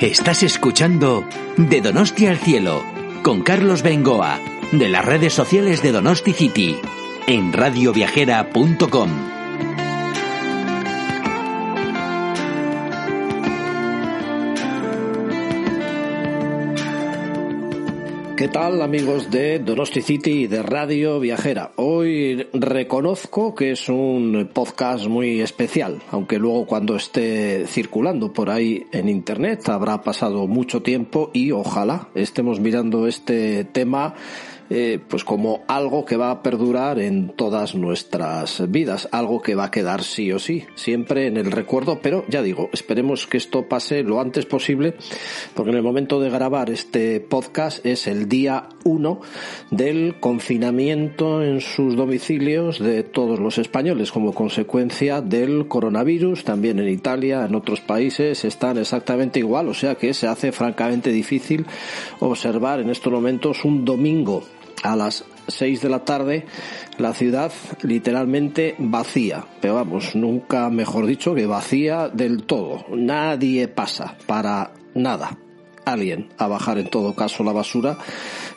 Estás escuchando De Donosti al Cielo con Carlos Bengoa de las redes sociales de Donosti City en radioviajera.com. ¿Qué tal amigos de Donosti City y de Radio Viajera? Hoy reconozco que es un podcast muy especial, aunque luego cuando esté circulando por ahí en Internet habrá pasado mucho tiempo y ojalá estemos mirando este tema eh, pues como algo que va a perdurar en todas nuestras vidas, algo que va a quedar sí o sí, siempre en el recuerdo, pero ya digo, esperemos que esto pase lo antes posible, porque en el momento de grabar este podcast es el día uno del confinamiento en sus domicilios de todos los españoles como consecuencia del coronavirus, también en Italia, en otros países están exactamente igual, o sea que se hace francamente difícil observar en estos momentos un domingo a las 6 de la tarde la ciudad literalmente vacía, pero vamos, nunca mejor dicho que vacía del todo. Nadie pasa para nada. Alguien a bajar en todo caso la basura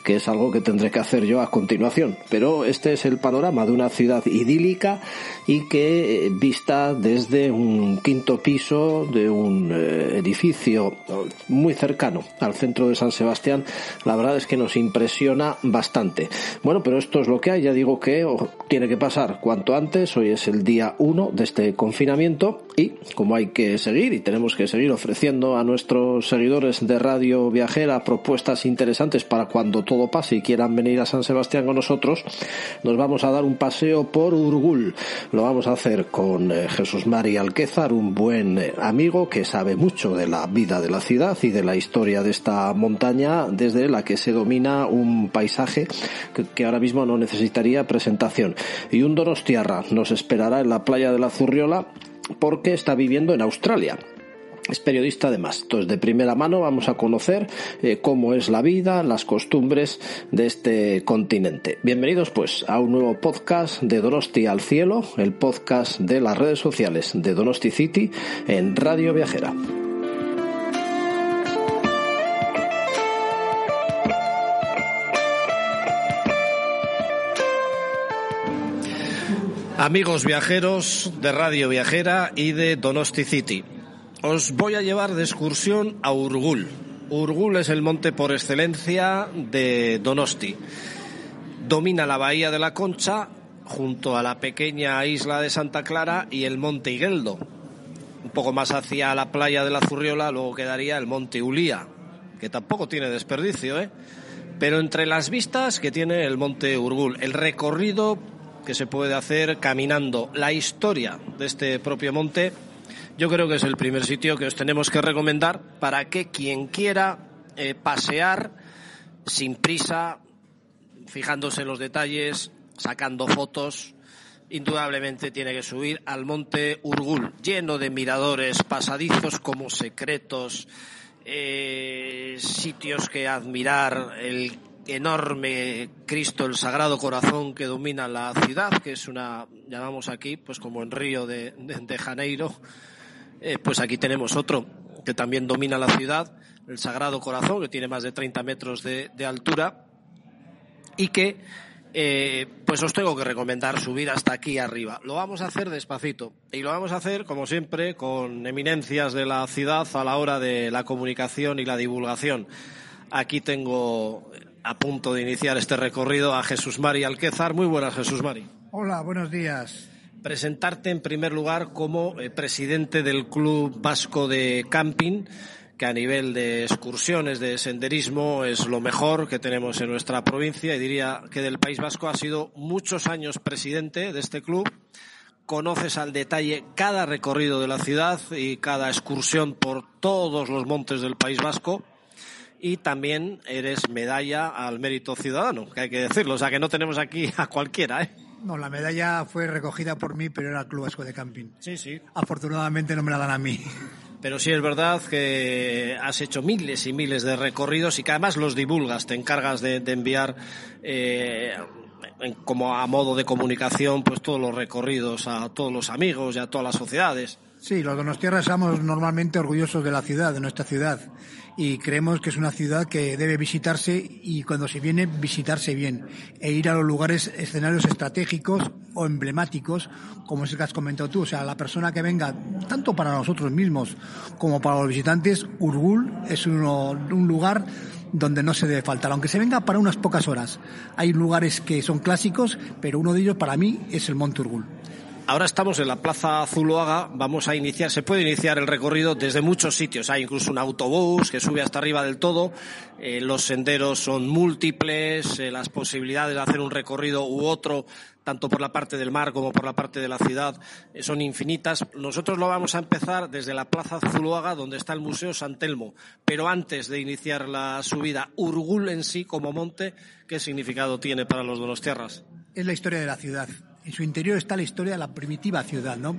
que es algo que tendré que hacer yo a continuación. Pero este es el panorama de una ciudad idílica y que eh, vista desde un quinto piso de un eh, edificio muy cercano al centro de San Sebastián, la verdad es que nos impresiona bastante. Bueno, pero esto es lo que hay, ya digo que tiene que pasar cuanto antes, hoy es el día uno de este confinamiento y como hay que seguir y tenemos que seguir ofreciendo a nuestros seguidores de Radio Viajera propuestas interesantes para cuando todo pase y quieran venir a San Sebastián con nosotros, nos vamos a dar un paseo por Urgul. Lo vamos a hacer con eh, Jesús Mari Alquezar, un buen eh, amigo que sabe mucho de la vida de la ciudad y de la historia de esta montaña desde la que se domina un paisaje que, ahora mismo no necesitaría presentación. Y un Donostiarra nos esperará en la playa de la Zurriola porque está viviendo en Australia es periodista además. Entonces, de primera mano vamos a conocer eh, cómo es la vida, las costumbres de este continente. Bienvenidos pues a un nuevo podcast de Donosti al Cielo, el podcast de las redes sociales de Donosti City en Radio Viajera. Amigos viajeros de Radio Viajera y de Donosti City os voy a llevar de excursión a Urgul. Urgul es el monte por excelencia de Donosti. Domina la bahía de la Concha junto a la pequeña isla de Santa Clara y el monte Higueldo. Un poco más hacia la playa de la Zurriola luego quedaría el monte Ulía, que tampoco tiene desperdicio, ¿eh? Pero entre las vistas que tiene el monte Urgul, el recorrido que se puede hacer caminando, la historia de este propio monte, yo creo que es el primer sitio que os tenemos que recomendar para que quien quiera eh, pasear sin prisa, fijándose en los detalles, sacando fotos, indudablemente tiene que subir al monte Urgul, lleno de miradores, pasadizos como secretos, eh, sitios que admirar, el enorme Cristo, el Sagrado Corazón que domina la ciudad, que es una, llamamos aquí, pues como en Río de Janeiro, eh, pues aquí tenemos otro que también domina la ciudad, el Sagrado Corazón, que tiene más de 30 metros de, altura y que eh, pues os tengo que recomendar subir hasta aquí arriba. Lo vamos a hacer despacito y lo vamos a hacer, como siempre, con eminencias de la ciudad a la hora de la comunicación y la divulgación. Aquí tengo a punto de iniciar este recorrido a Jesús Mari Alquezar. Muy buenas, Jesús Mari. Hola, buenos días presentarte en primer lugar como eh, presidente del Club Vasco de Camping, que a nivel de excursiones, de senderismo, es lo mejor que tenemos en nuestra provincia y diría que del País Vasco ha sido muchos años presidente de este club. Conoces al detalle cada recorrido de la ciudad y cada excursión por todos los montes del País Vasco y también eres medalla al mérito ciudadano, que hay que decirlo, o sea que no tenemos aquí a cualquiera, ¿eh? No, la medalla fue recogida por mí, pero era el Club Vasco de Camping. Sí, sí. Afortunadamente no me la dan a mí. Pero sí es verdad que has hecho miles y miles de recorridos y que además los divulgas, te encargas de, enviar eh, como a modo de comunicación pues todos los recorridos a todos los amigos y a todas las sociedades. Sí, los donostiarras estamos normalmente orgullosos de la ciudad, de nuestra ciudad, y creemos que es una ciudad que debe visitarse y cuando se viene, visitarse bien, e ir a los lugares, escenarios estratégicos o emblemáticos, como es el que has comentado tú. O sea, la persona que venga, tanto para nosotros mismos como para los visitantes, Urgul es uno, un lugar donde no se debe faltar, aunque se venga para unas pocas horas. Hay lugares que son clásicos, pero uno de ellos para mí es el Monte Urgul. Ahora estamos en la Plaza Zuloaga, vamos a iniciar, se puede iniciar el recorrido desde muchos sitios, hay incluso un autobús que sube hasta arriba del todo, eh, los senderos son múltiples, eh, las posibilidades de hacer un recorrido u otro, tanto por la parte del mar como por la parte de la ciudad, eh, son infinitas. Nosotros lo vamos a empezar desde la Plaza Zuloaga, donde está el Museo San Telmo, pero antes de iniciar la subida, Urgul en sí como monte, ¿qué significado tiene para los donostiarras? Es la historia de la ciudad en su interior está la historia de la primitiva ciudad, ¿no?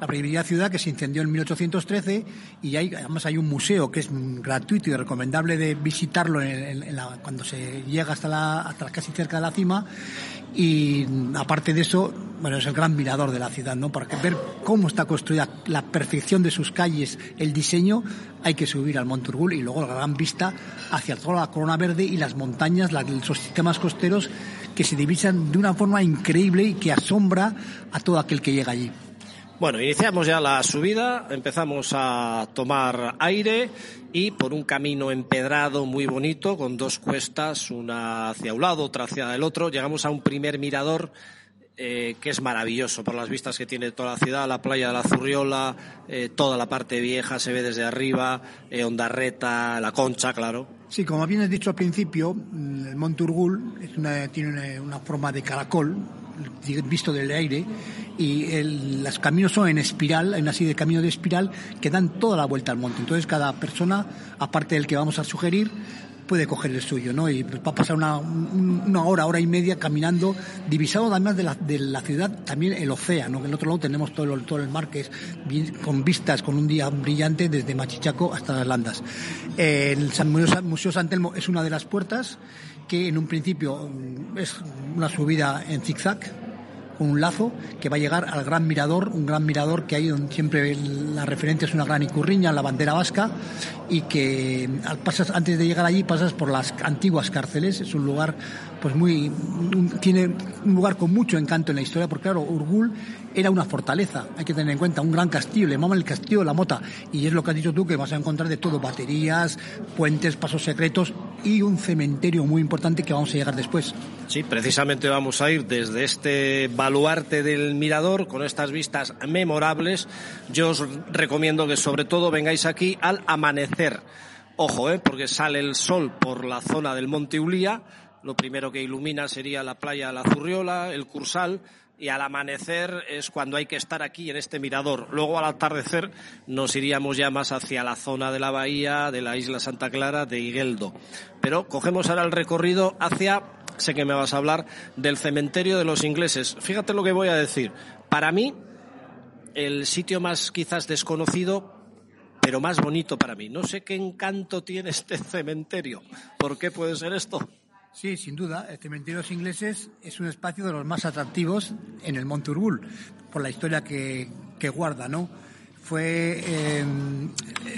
La primitiva ciudad que se incendió en 1813 y hay, además hay un museo que es gratuito y recomendable de visitarlo cuando se llega hasta, la, hasta casi cerca de la cima y aparte de eso, bueno, es el gran mirador de la ciudad, ¿no? Para ver cómo está construida la perfección de sus calles, el diseño, hay que subir al Monte Urgul y luego la gran vista hacia toda la corona verde y las montañas, los sistemas costeros que se divisan de una forma increíble y que asombra a todo aquel que llega allí. Bueno, iniciamos ya la subida, empezamos a tomar aire y por un camino empedrado muy bonito, con dos cuestas, una hacia un lado, otra hacia el otro, llegamos a un primer mirador eh, que es maravilloso por las vistas que tiene toda la ciudad, la playa de la Zurriola, eh, toda la parte vieja se ve desde arriba, eh, Ondarreta, la Concha, claro. Sí, como bien has dicho al principio, mm, el Monte Urgul tiene una, forma de caracol, visto del aire, y los caminos son en espiral, en así de camino de espiral, que dan toda la vuelta al monte. Entonces cada persona, aparte del que vamos a sugerir, puede coger el suyo, ¿no? Y va a pasar una, una hora, hora y media caminando, divisado además de la, de la ciudad también el océano, que en otro lado tenemos todo el, todo el mar que es con vistas, con un día brillante desde Machichaco hasta las Landas. El Museo San Telmo es una de las puertas que en un principio mm, es una subida en zigzag, con un lazo que va a llegar al gran mirador, un gran mirador que hay donde siempre la referencia es una gran icurriña, la bandera vasca, y que antes de llegar allí pasas por las antiguas cárceles, es un lugar pues muy tiene un lugar con mucho encanto en la historia, porque claro, Urgul era una fortaleza, hay que tener en cuenta, un gran castillo, le llaman el castillo de la mota, y es lo que has dicho tú, que vas a encontrar de todo, baterías, puentes, pasos secretos y un cementerio muy importante que vamos a llegar después. Sí, precisamente vamos a ir desde este baluarte del mirador con estas vistas memorables. Yo os recomiendo que sobre todo vengáis aquí al amanecer. Ojo, ¿eh? porque sale el sol por la zona del Monte Ulía. Lo primero que ilumina sería la playa La Zurriola, el Cursal, y al amanecer es cuando hay que estar aquí en este mirador. Luego al atardecer nos iríamos ya más hacia la zona de la bahía, de la isla Santa Clara, de Higueldo. Pero cogemos ahora el recorrido hacia, sé que me vas a hablar, del cementerio de los ingleses. Fíjate lo que voy a decir. Para mí, el sitio más quizás desconocido, pero más bonito para mí. No sé qué encanto tiene este cementerio. ¿Por qué puede ser esto? Sí, sin duda. El cementerio de los ingleses es un espacio de los más atractivos en el Monte Urbul, por la historia que, guarda, ¿no? Fue, eh,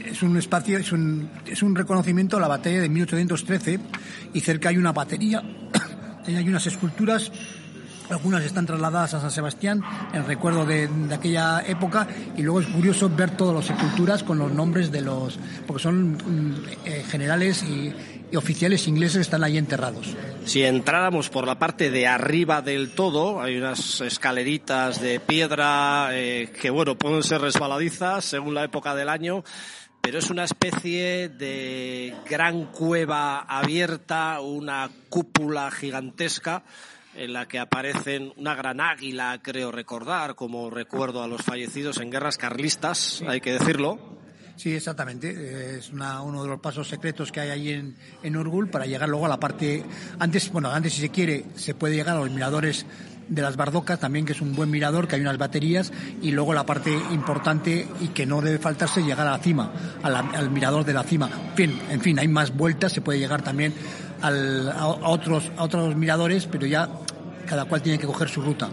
es un espacio, es un, es un reconocimiento a la batalla de 1813 y cerca hay una batería, hay unas esculturas algunas están trasladadas a San Sebastián en recuerdo de, aquella época y luego es curioso ver todas las esculturas con los nombres de los, porque son mm, eh, generales y, oficiales ingleses están ahí enterrados. Si entráramos por la parte de arriba del todo, hay unas escaleritas de piedra eh, que, bueno, pueden ser resbaladizas según la época del año pero es una especie de gran cueva abierta, una cúpula gigantesca en la que aparecen una gran águila, creo recordar, como recuerdo a los fallecidos en guerras carlistas, hay que decirlo. Sí, exactamente. Es uno de los pasos secretos que hay ahí en, en Urgul para llegar luego a la parte. Antes, bueno, antes si se quiere, se puede llegar a los miradores de las Bardocas también, que es un buen mirador, que hay unas baterías, y luego la parte importante y que no debe faltarse llegar a la cima, al mirador de la cima. En fin, en fin, hay más vueltas, se puede llegar también a, otros, a otros miradores, pero ya cada cual tiene que coger su ruta.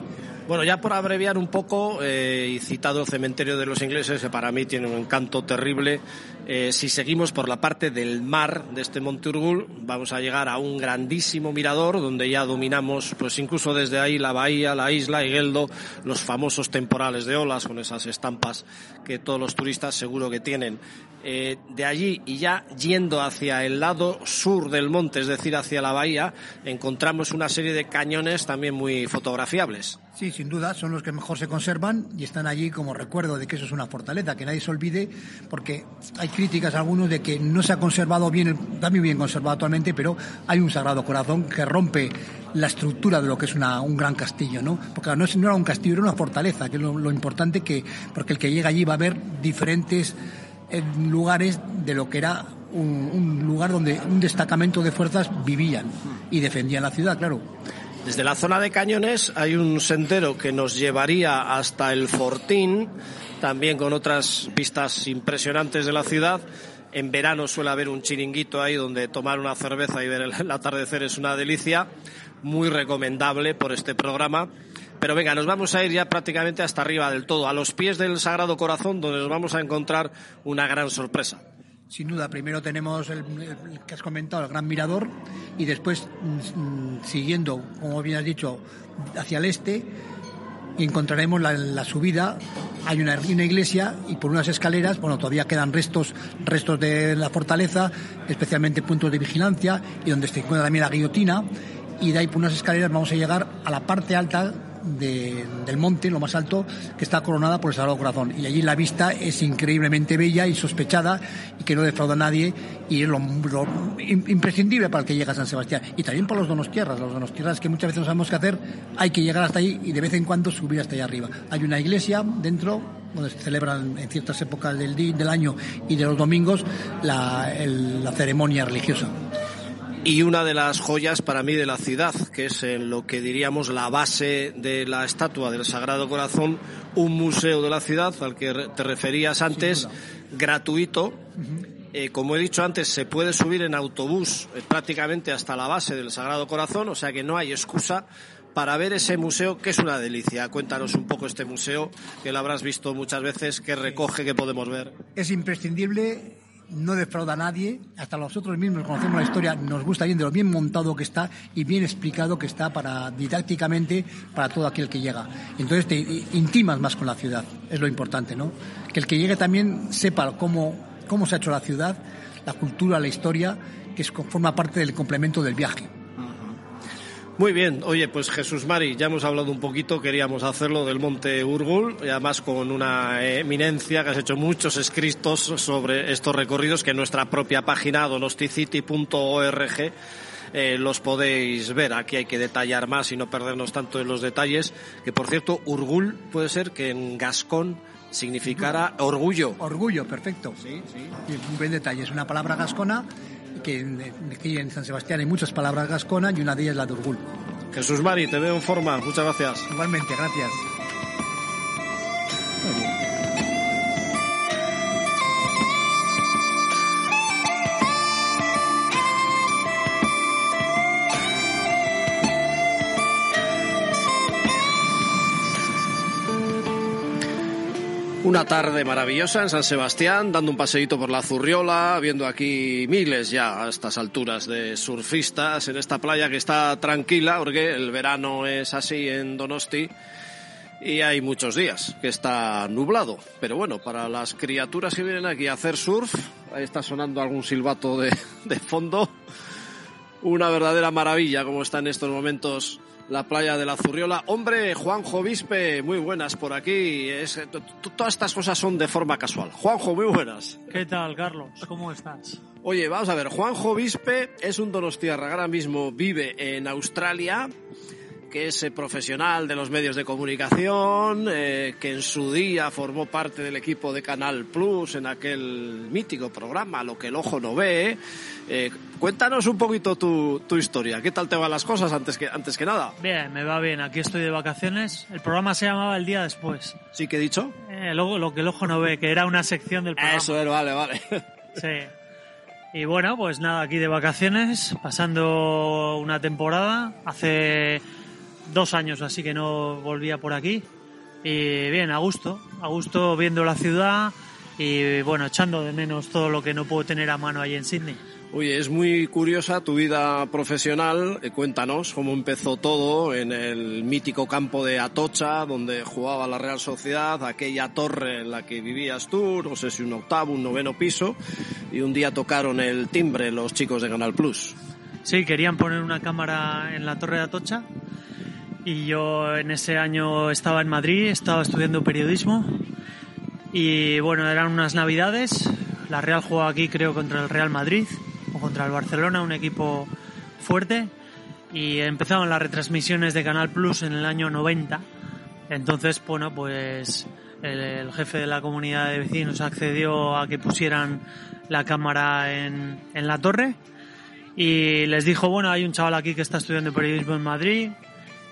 Bueno, ya por abreviar un poco, eh, citado el cementerio de los ingleses, que para mí tiene un encanto terrible, eh, si seguimos por la parte del mar de este Monte Urgul, vamos a llegar a un grandísimo mirador donde ya dominamos, pues incluso desde ahí la bahía, la isla, Higueldo, los famosos temporales de olas con esas estampas que todos los turistas seguro que tienen. Eh, de allí y ya yendo hacia el lado sur del monte, es decir, hacia la bahía, encontramos una serie de cañones también muy fotografiables. Sí, sin duda, son los que mejor se conservan y están allí como recuerdo de que eso es una fortaleza, que nadie se olvide, porque hay críticas algunos de que no se ha conservado bien, muy bien conservado actualmente, pero hay un Sagrado Corazón que rompe la estructura de lo que es una, un gran castillo, ¿no? Porque no, no era un castillo, era una fortaleza, que es lo, lo importante que, porque el que llega allí va a ver diferentes eh, lugares de lo que era un, un lugar donde un destacamento de fuerzas vivían y defendían la ciudad, claro. Desde la zona de Cañones hay un sendero que nos llevaría hasta el Fortín, también con otras vistas impresionantes de la ciudad. En verano suele haber un chiringuito ahí donde tomar una cerveza y ver el, atardecer es una delicia, muy recomendable por este programa. Pero venga, nos vamos a ir ya prácticamente hasta arriba del todo, a los pies del Sagrado Corazón, donde nos vamos a encontrar una gran sorpresa. Sin duda, primero tenemos el, que has comentado, el Gran Mirador, y después, mmm, siguiendo, como bien has dicho, hacia el este, encontraremos la, la subida. Hay una, una, iglesia y por unas escaleras, bueno, todavía quedan restos, restos de la fortaleza, especialmente puntos de vigilancia, y donde se encuentra también la guillotina. Y de ahí por unas escaleras vamos a llegar a la parte alta de, del monte, lo más alto, que está coronada por el Sagrado Corazón. Y allí la vista es increíblemente bella y sospechada y que no defrauda a nadie y es lo, imprescindible para el que llega a San Sebastián. Y también para los donostierras, los donostierras que muchas veces no sabemos qué hacer, hay que llegar hasta ahí y de vez en cuando subir hasta allá arriba. Hay una iglesia dentro donde se celebran en ciertas épocas del, del año y de los domingos la ceremonia religiosa y una de las joyas para mí de la ciudad, que es en lo que diríamos la base de la estatua del Sagrado Corazón, un museo de la ciudad al que te referías antes, gratuito. Uh -huh. eh, como he dicho antes, se puede subir en autobús eh, prácticamente hasta la base del Sagrado Corazón, o sea que no hay excusa para ver ese museo que es una delicia. Cuéntanos un poco este museo, que lo habrás visto muchas veces, que recoge, que podemos ver. Es imprescindible no defrauda a nadie, hasta nosotros mismos conocemos la historia, nos gusta bien de lo bien montado que está y bien explicado que está para didácticamente para todo aquel que llega. Entonces te intimas más con la ciudad, es lo importante, ¿no? Que el que llegue también sepa cómo, cómo se ha hecho la ciudad, la cultura, la historia, que es, forma parte del complemento del viaje. Muy bien, oye, pues Jesús Mari, ya hemos hablado un poquito, queríamos hacerlo del Monte Urgul, y además con una eminencia que has hecho muchos escritos sobre estos recorridos que en nuestra propia página donosticity.org eh, los podéis ver. Aquí hay que detallar más y no perdernos tanto en los detalles. Que por cierto, Urgul puede ser que en gascón significara orgullo. Orgullo, perfecto. Sí, sí. Un buen detalle. Es una palabra gascona que aquí en San Sebastián hay muchas palabras gasconas y una de ellas es la de Urgul. Jesús Mari, te veo en forma. Muchas gracias. Igualmente, gracias. Una tarde maravillosa en San Sebastián, dando un paseíto por la Zurriola, viendo aquí miles ya a estas alturas de surfistas en esta playa que está tranquila, porque el verano es así en Donosti y hay muchos días que está nublado. Pero bueno, para las criaturas que vienen aquí a hacer surf, ahí está sonando algún silbato de, de fondo. Una verdadera maravilla como está en estos momentos la playa de la Zurriola. Hombre, Juanjo Vispe, muy buenas por aquí. Es, todas estas cosas son de forma casual. Juanjo, muy buenas. ¿Qué tal, Carlos? ¿Cómo estás? Oye, vamos a ver, Juanjo Vispe es un donostiarra, ahora mismo vive en Australia, que es eh, profesional de los medios de comunicación, eh, que en su día formó parte del equipo de Canal Plus en aquel mítico programa Lo que el ojo no ve. Eh, cuéntanos un poquito tu, tu, historia. ¿Qué tal te van las cosas antes que, antes que nada? Bien, me va bien. Aquí estoy de vacaciones. El programa se llamaba El Día Después. ¿Sí que he dicho? Eh, lo, lo que el ojo no ve, que era una sección del programa. Eso es, vale, vale. Sí. Y bueno, pues nada, aquí de vacaciones, pasando una temporada. Hace dos años así que no volvía por aquí. Y bien, a gusto, a gusto viendo la ciudad y bueno, echando de menos todo lo que no puedo tener a mano ahí en Sydney. Oye, es muy curiosa tu vida profesional. Eh, cuéntanos cómo empezó todo en el mítico campo de Atocha, donde jugaba la Real Sociedad, aquella torre en la que vivías tú, no sé si un octavo, un noveno piso, y un día tocaron el timbre los chicos de Canal Plus. Sí, querían poner una cámara en la torre de Atocha y yo en ese año estaba en Madrid, estaba estudiando periodismo y bueno, eran unas navidades. La Real jugaba aquí creo contra el Real Madrid contra el Barcelona, un equipo fuerte, y empezaron las retransmisiones de Canal Plus en el año 90. Entonces, bueno, pues el, jefe de la comunidad de vecinos accedió a que pusieran la cámara en, en la torre y les dijo, bueno, hay un chaval aquí que está estudiando periodismo en Madrid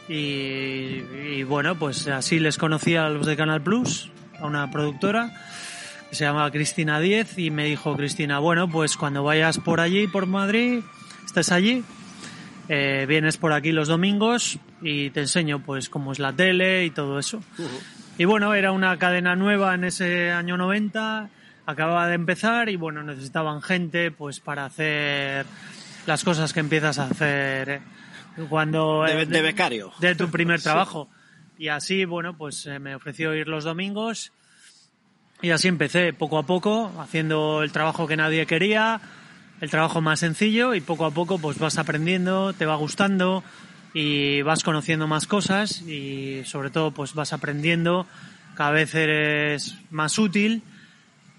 y, y bueno, pues así les conocí a los de Canal Plus, a una productora se llama Cristina Diez y me dijo Cristina, bueno, pues cuando vayas por allí, por Madrid, estés allí, eh, vienes por aquí los domingos y te enseño pues cómo es la tele y todo eso. Y bueno, era una cadena nueva en ese año 90, acababa de empezar y bueno, necesitaban gente pues para hacer las cosas que empiezas a hacer eh, cuando... De, de becario. De tu primer trabajo. Y así, bueno, pues eh, me ofreció ir los domingos y así empecé, poco a poco, haciendo el trabajo que nadie quería, el trabajo más sencillo y poco a poco pues vas aprendiendo, te va gustando y vas conociendo más cosas y sobre todo pues vas aprendiendo, cada vez eres más útil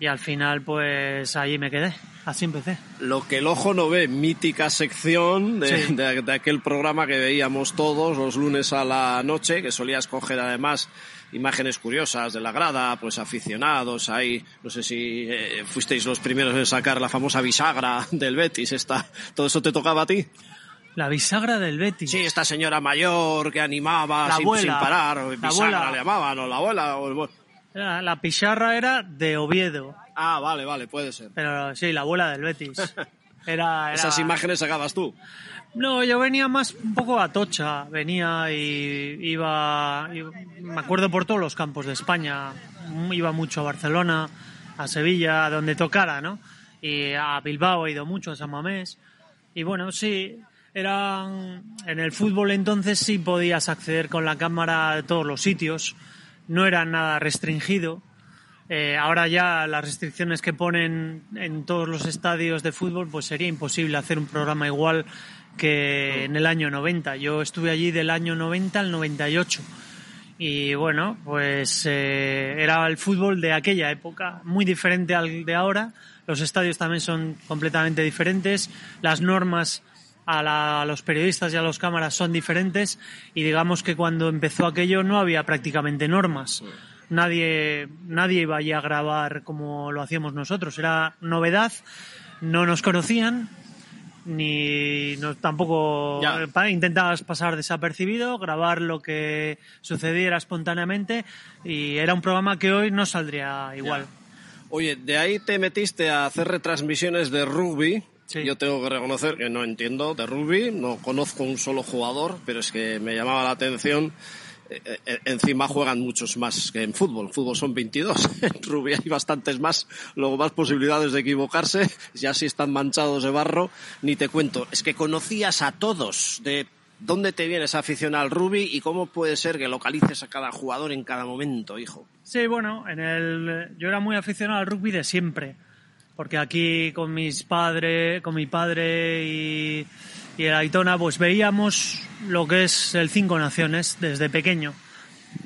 y al final pues allí me quedé. Así empecé. Lo que el ojo no ve, mítica sección de, de, aquel programa que veíamos todos los lunes a la noche, que solía escoger además imágenes curiosas de la grada, pues aficionados ahí, no sé si eh, fuisteis los primeros en sacar la famosa bisagra del Betis, esta, ¿todo eso te tocaba a ti? La bisagra del Betis. Sí, esta señora mayor que animaba sin, parar, bisagra le llamaban, o la abuela, o La, la pizarra era de Oviedo. Ah, vale, vale, puede ser. Pero sí, la abuela del Betis. Era, era... Esas imágenes sacabas tú. No, yo venía más un poco a Tocha, venía y iba, me acuerdo por todos los campos de España, iba mucho a Barcelona, a Sevilla, donde tocara, ¿no? Y a Bilbao he ido mucho, a San Mamés. Y bueno, sí, eran, en el fútbol entonces sí podías acceder con la cámara a todos los sitios, no era nada restringido. Eh, ahora ya las restricciones que ponen en todos los estadios de fútbol, pues sería imposible hacer un programa igual que en el año 90. Yo estuve allí del año 90 al 98. Y bueno, pues eh, era el fútbol de aquella época, muy diferente al de ahora. Los estadios también son completamente diferentes. Las normas a, a, los periodistas y a los cámaras son diferentes. Y digamos que cuando empezó aquello no había prácticamente normas. Nadie, nadie iba allí a grabar como lo hacíamos nosotros. Era novedad. No nos conocían, ni no, tampoco eh, intentabas pasar desapercibido, grabar lo que sucediera espontáneamente y era un programa que hoy no saldría igual. Oye, de ahí te metiste a hacer retransmisiones de rugby. Yo tengo que reconocer que no entiendo de rugby, no conozco un solo jugador, pero es que me llamaba la atención eh, eh, encima juegan muchos más que en fútbol. En fútbol son 22. En rugby hay bastantes más. Luego más posibilidades de equivocarse. Ya si están manchados de barro, ni te cuento. Es que conocías a todos de dónde te viene esa afición al rugby y cómo puede ser que localices a cada jugador en cada momento, hijo. Sí, bueno, en el, yo era muy aficionado al rugby de siempre. Porque aquí con mis padres, con mi padre y y el Aitona pues veíamos lo que es el Cinco Naciones desde pequeño.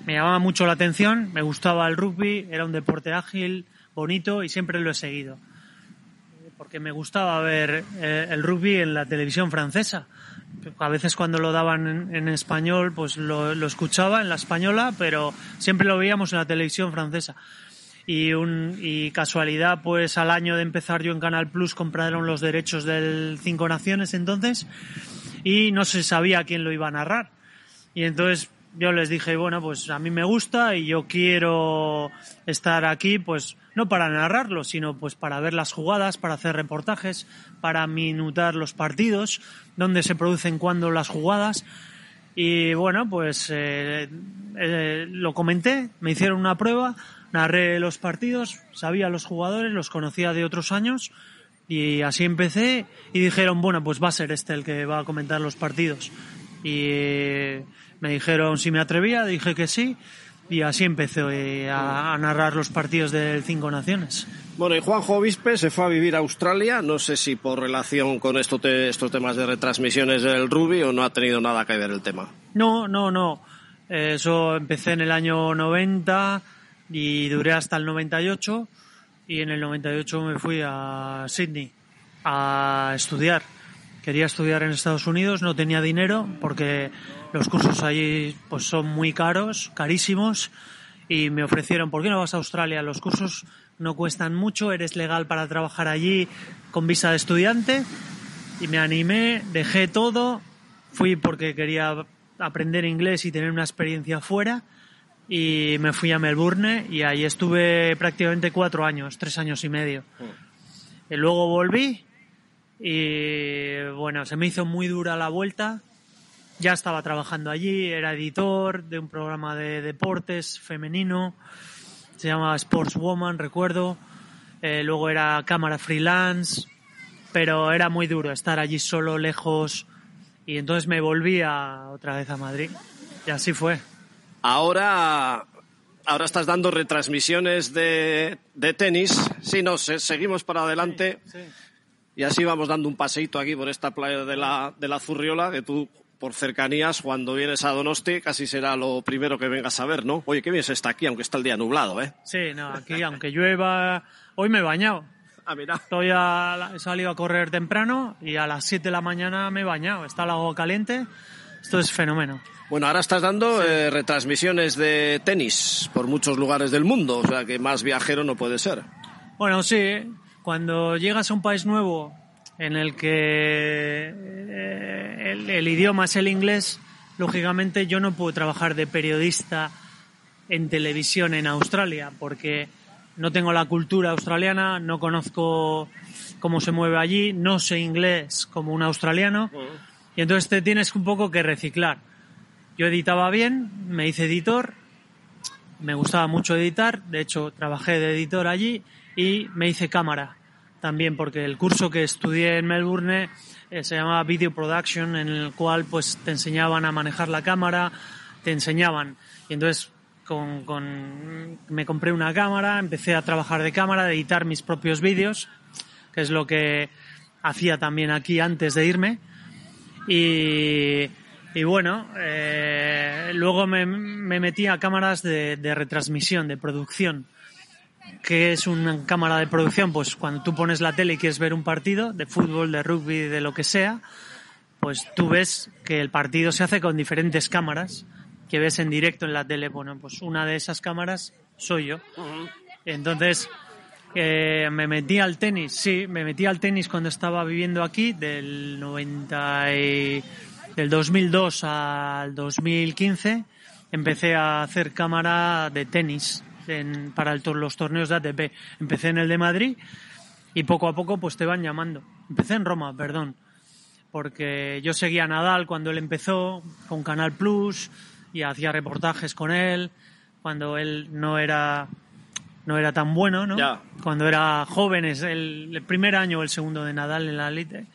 Me llamaba mucho la atención, me gustaba el rugby, era un deporte ágil, bonito y siempre lo he seguido. Porque me gustaba ver eh, el rugby en la televisión francesa. A veces cuando lo daban en, español pues lo, lo escuchaba en la española, pero siempre lo veíamos en la televisión francesa y, un, y casualidad, pues al año de empezar yo en Canal Plus compraron los derechos del Cinco Naciones entonces y no se sabía quién lo iba a narrar. Y entonces yo les dije, bueno, pues a mí me gusta y yo quiero estar aquí, pues no para narrarlo, sino pues para ver las jugadas, para hacer reportajes, para minutar los partidos, dónde se producen cuándo las jugadas. Y bueno, pues eh, eh, lo comenté, me hicieron una prueba, narré los partidos, sabía los jugadores, los conocía de otros años y así empecé y dijeron, bueno, pues va a ser este el que va a comentar los partidos. Y eh, me dijeron si me atrevía, dije que sí y así empecé a, a narrar los partidos del Cinco Naciones. Bueno, y Juanjo Vispe se fue a vivir a Australia, no sé si por relación con esto te- estos temas de retransmisiones del rugby o no ha tenido nada que ver el tema. No, no, no. Eh, Eso empecé en el año 90 y duré hasta el 98 y en el 98 me fui a Sydney a estudiar. Quería estudiar en Estados Unidos, no tenía dinero porque los cursos allí pues son muy caros, carísimos y me ofrecieron, ¿por qué no vas a Australia? Los cursos no cuestan mucho, eres legal para trabajar allí con visa de estudiante y me animé, dejé todo, fui porque quería aprender inglés y tener una experiencia fuera y me fui a Melbourne y ahí estuve prácticamente cuatro años, tres años y medio. Y luego volví y bueno, se me hizo muy dura la vuelta. Ya estaba trabajando allí, era editor de un programa de deportes femenino, se llama Sportswoman, recuerdo. Eh, luego era cámara freelance, pero era muy duro estar allí solo, lejos. Y entonces me volví a, otra vez a Madrid. Y así fue. Ahora, ahora estás dando retransmisiones de, de tenis. Sí, no, se- seguimos para adelante y así vamos dando un paseíto aquí por esta playa de la, de la Zurriola, que tú, por cercanías, cuando vienes a Donosti, casi será lo primero que vengas a ver, ¿no? Oye, qué bien se está aquí, aunque está el día nublado, ¿eh? Sí, no, aquí aunque llueva, hoy me he bañado. Ah, mira. Estoy a la- he salido a correr temprano y a las 7 de la mañana me he bañado. Está el agua caliente. Esto es fenómeno. Bueno, ahora estás dando eh, retransmisiones de tenis por muchos lugares del mundo, o sea que más viajero no puede ser. Bueno, sí, cuando llegas a un país nuevo en el que eh, el, el idioma es el inglés, lógicamente yo no puedo trabajar de periodista en televisión en Australia porque no tengo la cultura australiana, no conozco cómo se mueve allí, no sé inglés como un australiano y entonces te tienes un poco que reciclar. Yo editaba bien, me hice editor, me gustaba mucho editar, de hecho trabajé de editor allí y me hice cámara también porque el curso que estudié en Melbourne eh, se llamaba Video Production en el cual pues te enseñaban a manejar la cámara, te enseñaban. Y entonces con, con- me compré una cámara, empecé a trabajar de cámara, de editar mis propios vídeos, que es lo que hacía también aquí antes de irme. Y, y bueno, eh, luego me, me metí a cámaras de, de retransmisión, de producción. ¿Qué es una cámara de producción? Pues cuando tú pones la tele y quieres ver un partido de fútbol, de rugby, de lo que sea, pues tú ves que el partido se hace con diferentes cámaras que ves en directo en la tele. Bueno, pues una de esas cámaras soy yo. Entonces, eh, me metí al tenis, sí, me metí al tenis cuando estaba viviendo aquí, del 90 y- del 2002 al 2015, empecé a hacer cámara de tenis en- para el los torneos de ATP. Empecé en el de Madrid y poco a poco pues te van llamando. Empecé en Roma, perdón, porque yo seguía a Nadal cuando él empezó con Canal Plus y hacía reportajes con él cuando él no era no era tan bueno, ¿no? Ya. Cuando era joven, es el, el primer año o el segundo de Nadal en la elite.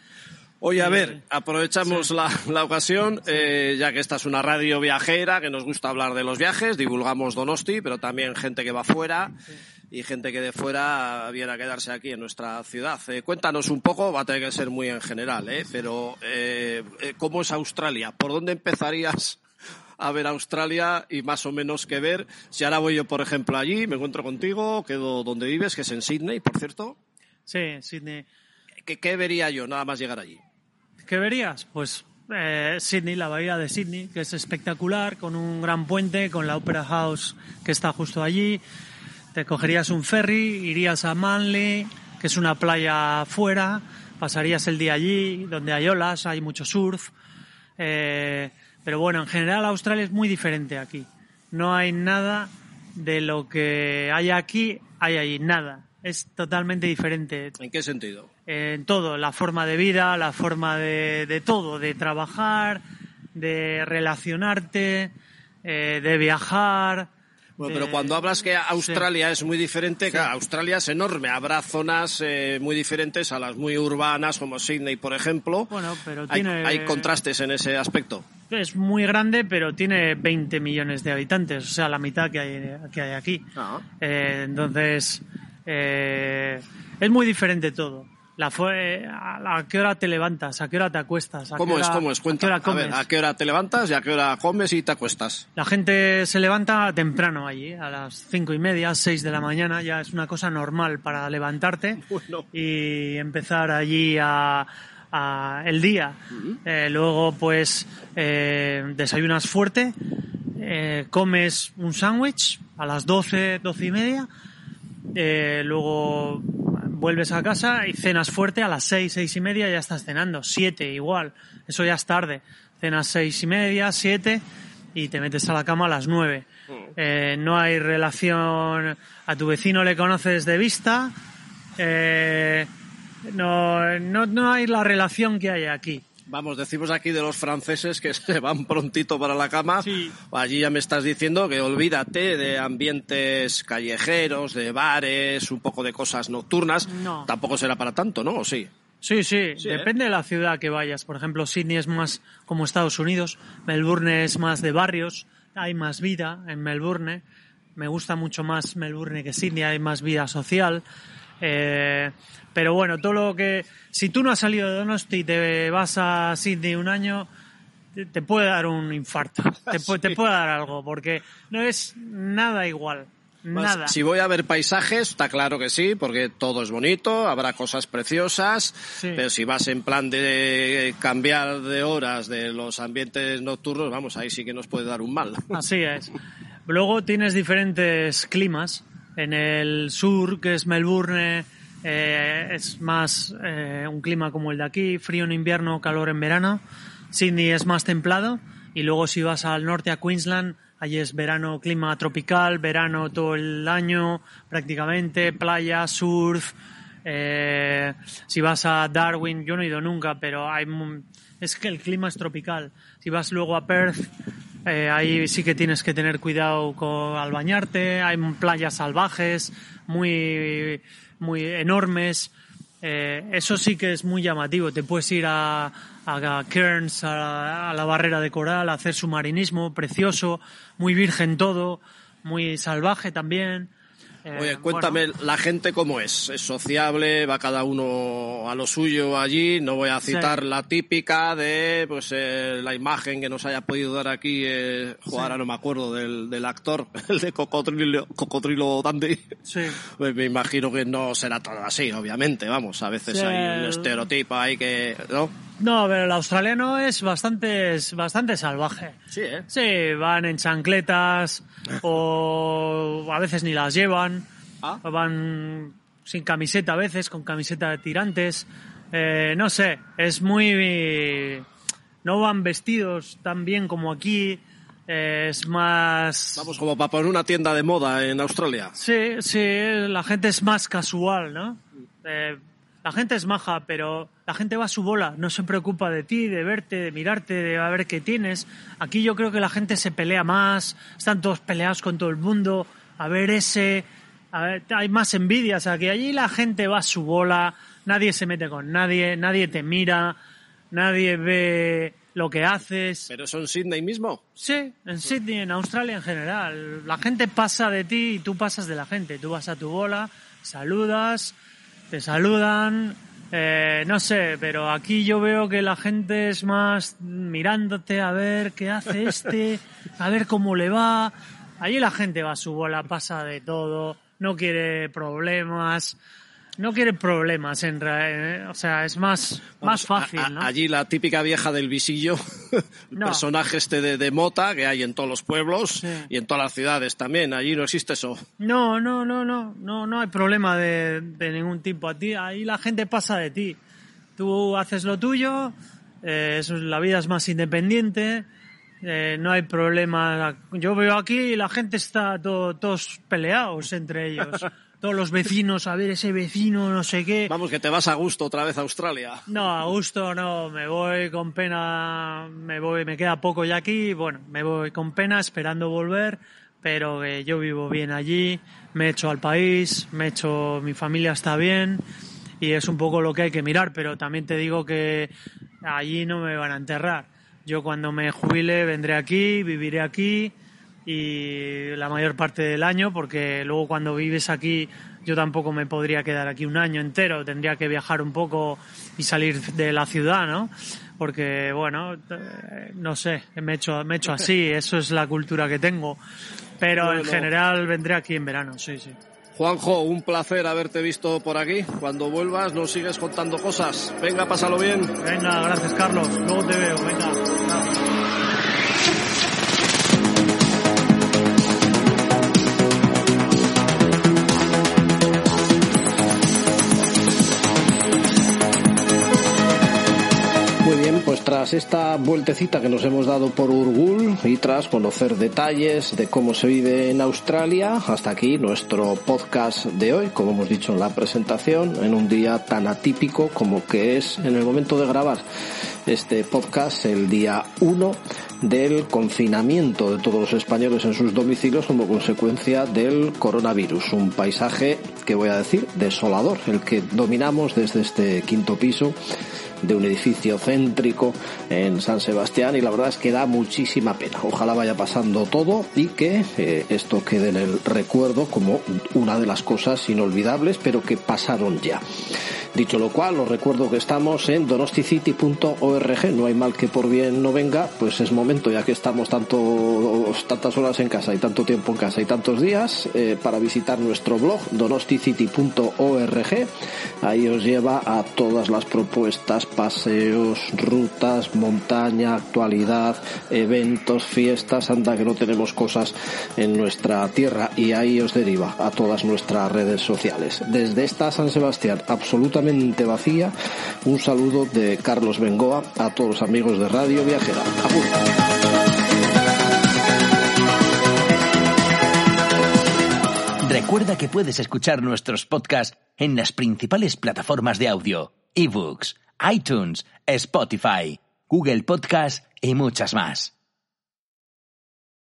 Oye, a ver, aprovechamos la, la ocasión, eh, ya que esta es una radio viajera, que nos gusta hablar de los viajes, divulgamos Donosti, pero también gente que va fuera y gente que de fuera viene a quedarse aquí en nuestra ciudad. Eh, cuéntanos un poco, va a tener que ser muy en general, ¿eh? pero eh, ¿cómo es Australia? ¿Por dónde empezarías a ver Australia y más o menos qué ver? Si ahora voy yo, por ejemplo, allí, me encuentro contigo, quedo donde vives, que es en Sydney, por cierto, Sí, Sydney. ¿qué, qué vería yo nada más llegar allí? ¿Qué verías? Pues eh, Sydney, la bahía de Sydney, que es espectacular, con un gran puente, con la Opera House que está justo allí. Te cogerías un ferry, irías a Manly, que es una playa afuera, pasarías el día allí, donde hay olas, hay mucho surf. Eh, pero bueno, en general Australia es muy diferente aquí. No hay nada de lo que hay aquí, hay allí, nada. Es totalmente diferente ¿En qué sentido? En todo, la forma de vida, la forma de, de todo, de trabajar, de relacionarte, eh, de viajar. Bueno, de- pero cuando hablas que Australia es muy diferente, claro, Australia es enorme. Habrá zonas eh, muy diferentes a las muy urbanas, como Sydney, por ejemplo. Bueno, pero hay, tiene- hay contrastes en ese aspecto. Es muy grande, pero tiene 20 millones de habitantes, o sea, la mitad que hay, que hay aquí. Ah. Eh, entonces, eh, es muy diferente todo. La fue, a, a qué hora te levantas? ¿A qué hora te acuestas? ¿A ¿Cómo qué es? hora- ¿Cómo es? ¿A qué Cuenta. hora A ver, ¿a qué hora te levantas y a qué hora comes y te acuestas? La gente se levanta temprano allí, a las cinco y media, seis de la mañana, ya es una cosa normal para levantarte Bueno. y empezar allí a, a el día. Eh, luego, pues, eh, desayunas fuerte, eh, comes un sándwich a las doce, doce y media, luego vuelves a casa y cenas fuerte a las seis, seis y media ya estás cenando, siete igual, eso ya es tarde, cenas seis y media, siete y te metes a la cama a las nueve. Eh, no hay relación, a tu vecino le conoces de vista, eh, no, no, no hay la relación que hay aquí. Vamos, decimos aquí de los franceses que se van prontito para la cama. Sí. Allí ya me estás diciendo que olvídate de ambientes callejeros, de bares, un poco de cosas nocturnas. No. Tampoco será para tanto, ¿no? ¿O sí? Sí, sí, Sí, ¿eh? depende de la ciudad que vayas. Por ejemplo, Sydney es más como Estados Unidos, Melbourne es más de barrios, hay más vida en Melbourne. Me gusta mucho más Melbourne que Sydney, hay más vida social. Eh, pero bueno, todo lo que... Si tú no has salido de Donosti y te vas a Sydney un año, te, te puede dar un infarto. Te, puede- te puede dar algo, porque no es nada igual. Nada. Si voy a ver paisajes, está claro que sí, porque todo es bonito, habrá cosas preciosas, Sí. pero si vas en plan de cambiar de horas de los ambientes nocturnos, vamos, ahí sí que nos puede dar un mal. Así es. Luego tienes diferentes climas. En el sur, que es Melbourne, eh, es más eh, un clima como el de aquí, frío en invierno, calor en verano. Sydney es más templado. Y luego si vas al norte, a Queensland, allí es verano, clima tropical, verano todo el año prácticamente, playa, surf. Eh, si vas a Darwin, yo no he ido nunca, pero hay es que el clima es tropical. Si vas luego a Perth, eh, ahí sí que tienes que tener cuidado al bañarte. Hay playas salvajes, muy, muy enormes. Eh, eso sí que es muy llamativo. Te puedes ir a, a Cairns, a a la barrera de coral, a hacer submarinismo, precioso, muy virgen todo, muy salvaje también. Eh, Oye, bueno, cuéntame la gente cómo es. ¿Es sociable? ¿Va cada uno a lo suyo allí? No voy a citar Sí. la típica de pues eh, la imagen que nos haya podido dar aquí, eh, Sí. ahora no me acuerdo del, del actor, el de Cocodrilo, Cocodrilo Dandy. sí. Pues me imagino que no será todo así, obviamente, vamos, a veces hay un estereotipo ahí que, ¿no? No, pero el australiano es bastante, es bastante salvaje. Sí, ¿eh? Sí, van en chancletas o a veces ni las llevan. Ah. Van sin camiseta a veces, con camiseta de tirantes. Eh, no sé, es muy... No van vestidos tan bien como aquí. eh, es más... Vamos, como para poner una tienda de moda en Australia. Sí, sí, la gente es más casual, ¿no? Eh, la gente es maja, pero la gente va a su bola, no se preocupa de ti, de verte, de mirarte, de a ver qué tienes. Aquí yo creo que la gente se pelea más, están todos peleados con todo el mundo, a ver ese, a ver, hay más envidias aquí. Allí la gente va a su bola, nadie se mete con nadie, nadie te mira, nadie ve lo que haces. Pero eso en Sydney mismo. Sí, en Sydney, en Australia en general. La gente pasa de ti y tú pasas de la gente. Tú vas a tu bola, saludas, te saludan, eh, no sé, pero aquí yo veo que la gente es más mirándote a ver qué hace este, a ver cómo le va. Allí la gente va a su bola, pasa de todo, no quiere problemas. No quiere problemas, en realidad. O sea, es más, más fácil, a- a- ¿no? Allí la típica vieja del visillo, el No. personaje este de, de mota que hay en todos los pueblos Sí. y en todas las ciudades también. Allí no existe eso. No, no, no, no, no, no hay problema de, de ningún tipo. A ti, ahí la gente pasa de ti. Tú haces lo tuyo, eh, eso la vida es más independiente, eh, no hay problema. Yo veo aquí y la gente está todo- todos peleados entre ellos. todos los vecinos, a ver ese vecino, no sé qué. Vamos, que te vas a gusto otra vez a Australia. No, a gusto no, me voy con pena, me voy, me queda poco ya aquí, bueno, me voy con pena esperando volver, pero que yo vivo bien allí, me echo al país, me echo, mi familia está bien y es un poco lo que hay que mirar, pero también te digo que allí no me van a enterrar. Yo cuando me jubile vendré aquí, viviré aquí y la mayor parte del año, porque luego cuando vives aquí yo tampoco me podría quedar aquí un año entero, tendría que viajar un poco y salir de la ciudad, ¿no? Porque, bueno, eh, no sé, me he hecho, me he hecho así, eso es la cultura que tengo. Pero en general vendré aquí en verano, sí, sí. Juanjo, un placer haberte visto por aquí. Cuando vuelvas nos sigues contando cosas. Venga, pásalo bien. Venga, gracias Carlos. Luego te veo. Venga. Tras esta vueltecita que nos hemos dado por Urgul y tras conocer detalles de cómo se vive en Australia, hasta aquí nuestro podcast de hoy, como hemos dicho en la presentación, en un día tan atípico como que es en el momento de grabar este podcast, el día 1 del confinamiento de todos los españoles en sus domicilios como consecuencia del coronavirus. Un paisaje que voy a decir desolador, el que dominamos desde este quinto piso de un edificio céntrico en San Sebastián y la verdad es que da muchísima pena. Ojalá vaya pasando todo y que eh, esto quede en el recuerdo como una de las cosas inolvidables pero que pasaron ya. Dicho lo cual, os recuerdo que estamos en donosticity.org, no hay mal que por bien no venga, pues es momento, ya que estamos tanto, tantas horas en casa y tanto tiempo en casa y tantos días, eh, para visitar nuestro blog donosticity.org. Ahí os lleva a todas las propuestas, paseos, rutas, montaña, actualidad, eventos, fiestas, anda que no tenemos cosas en nuestra tierra y ahí os deriva a todas nuestras redes sociales. Desde esta San Sebastián, absolutamente vacía. Un saludo de Carlos Bengoa a todos los amigos de Radio Viajera. Recuerda que puedes escuchar nuestros podcasts en las principales plataformas de audio, ebooks, iTunes, Spotify, Google Podcast y muchas más.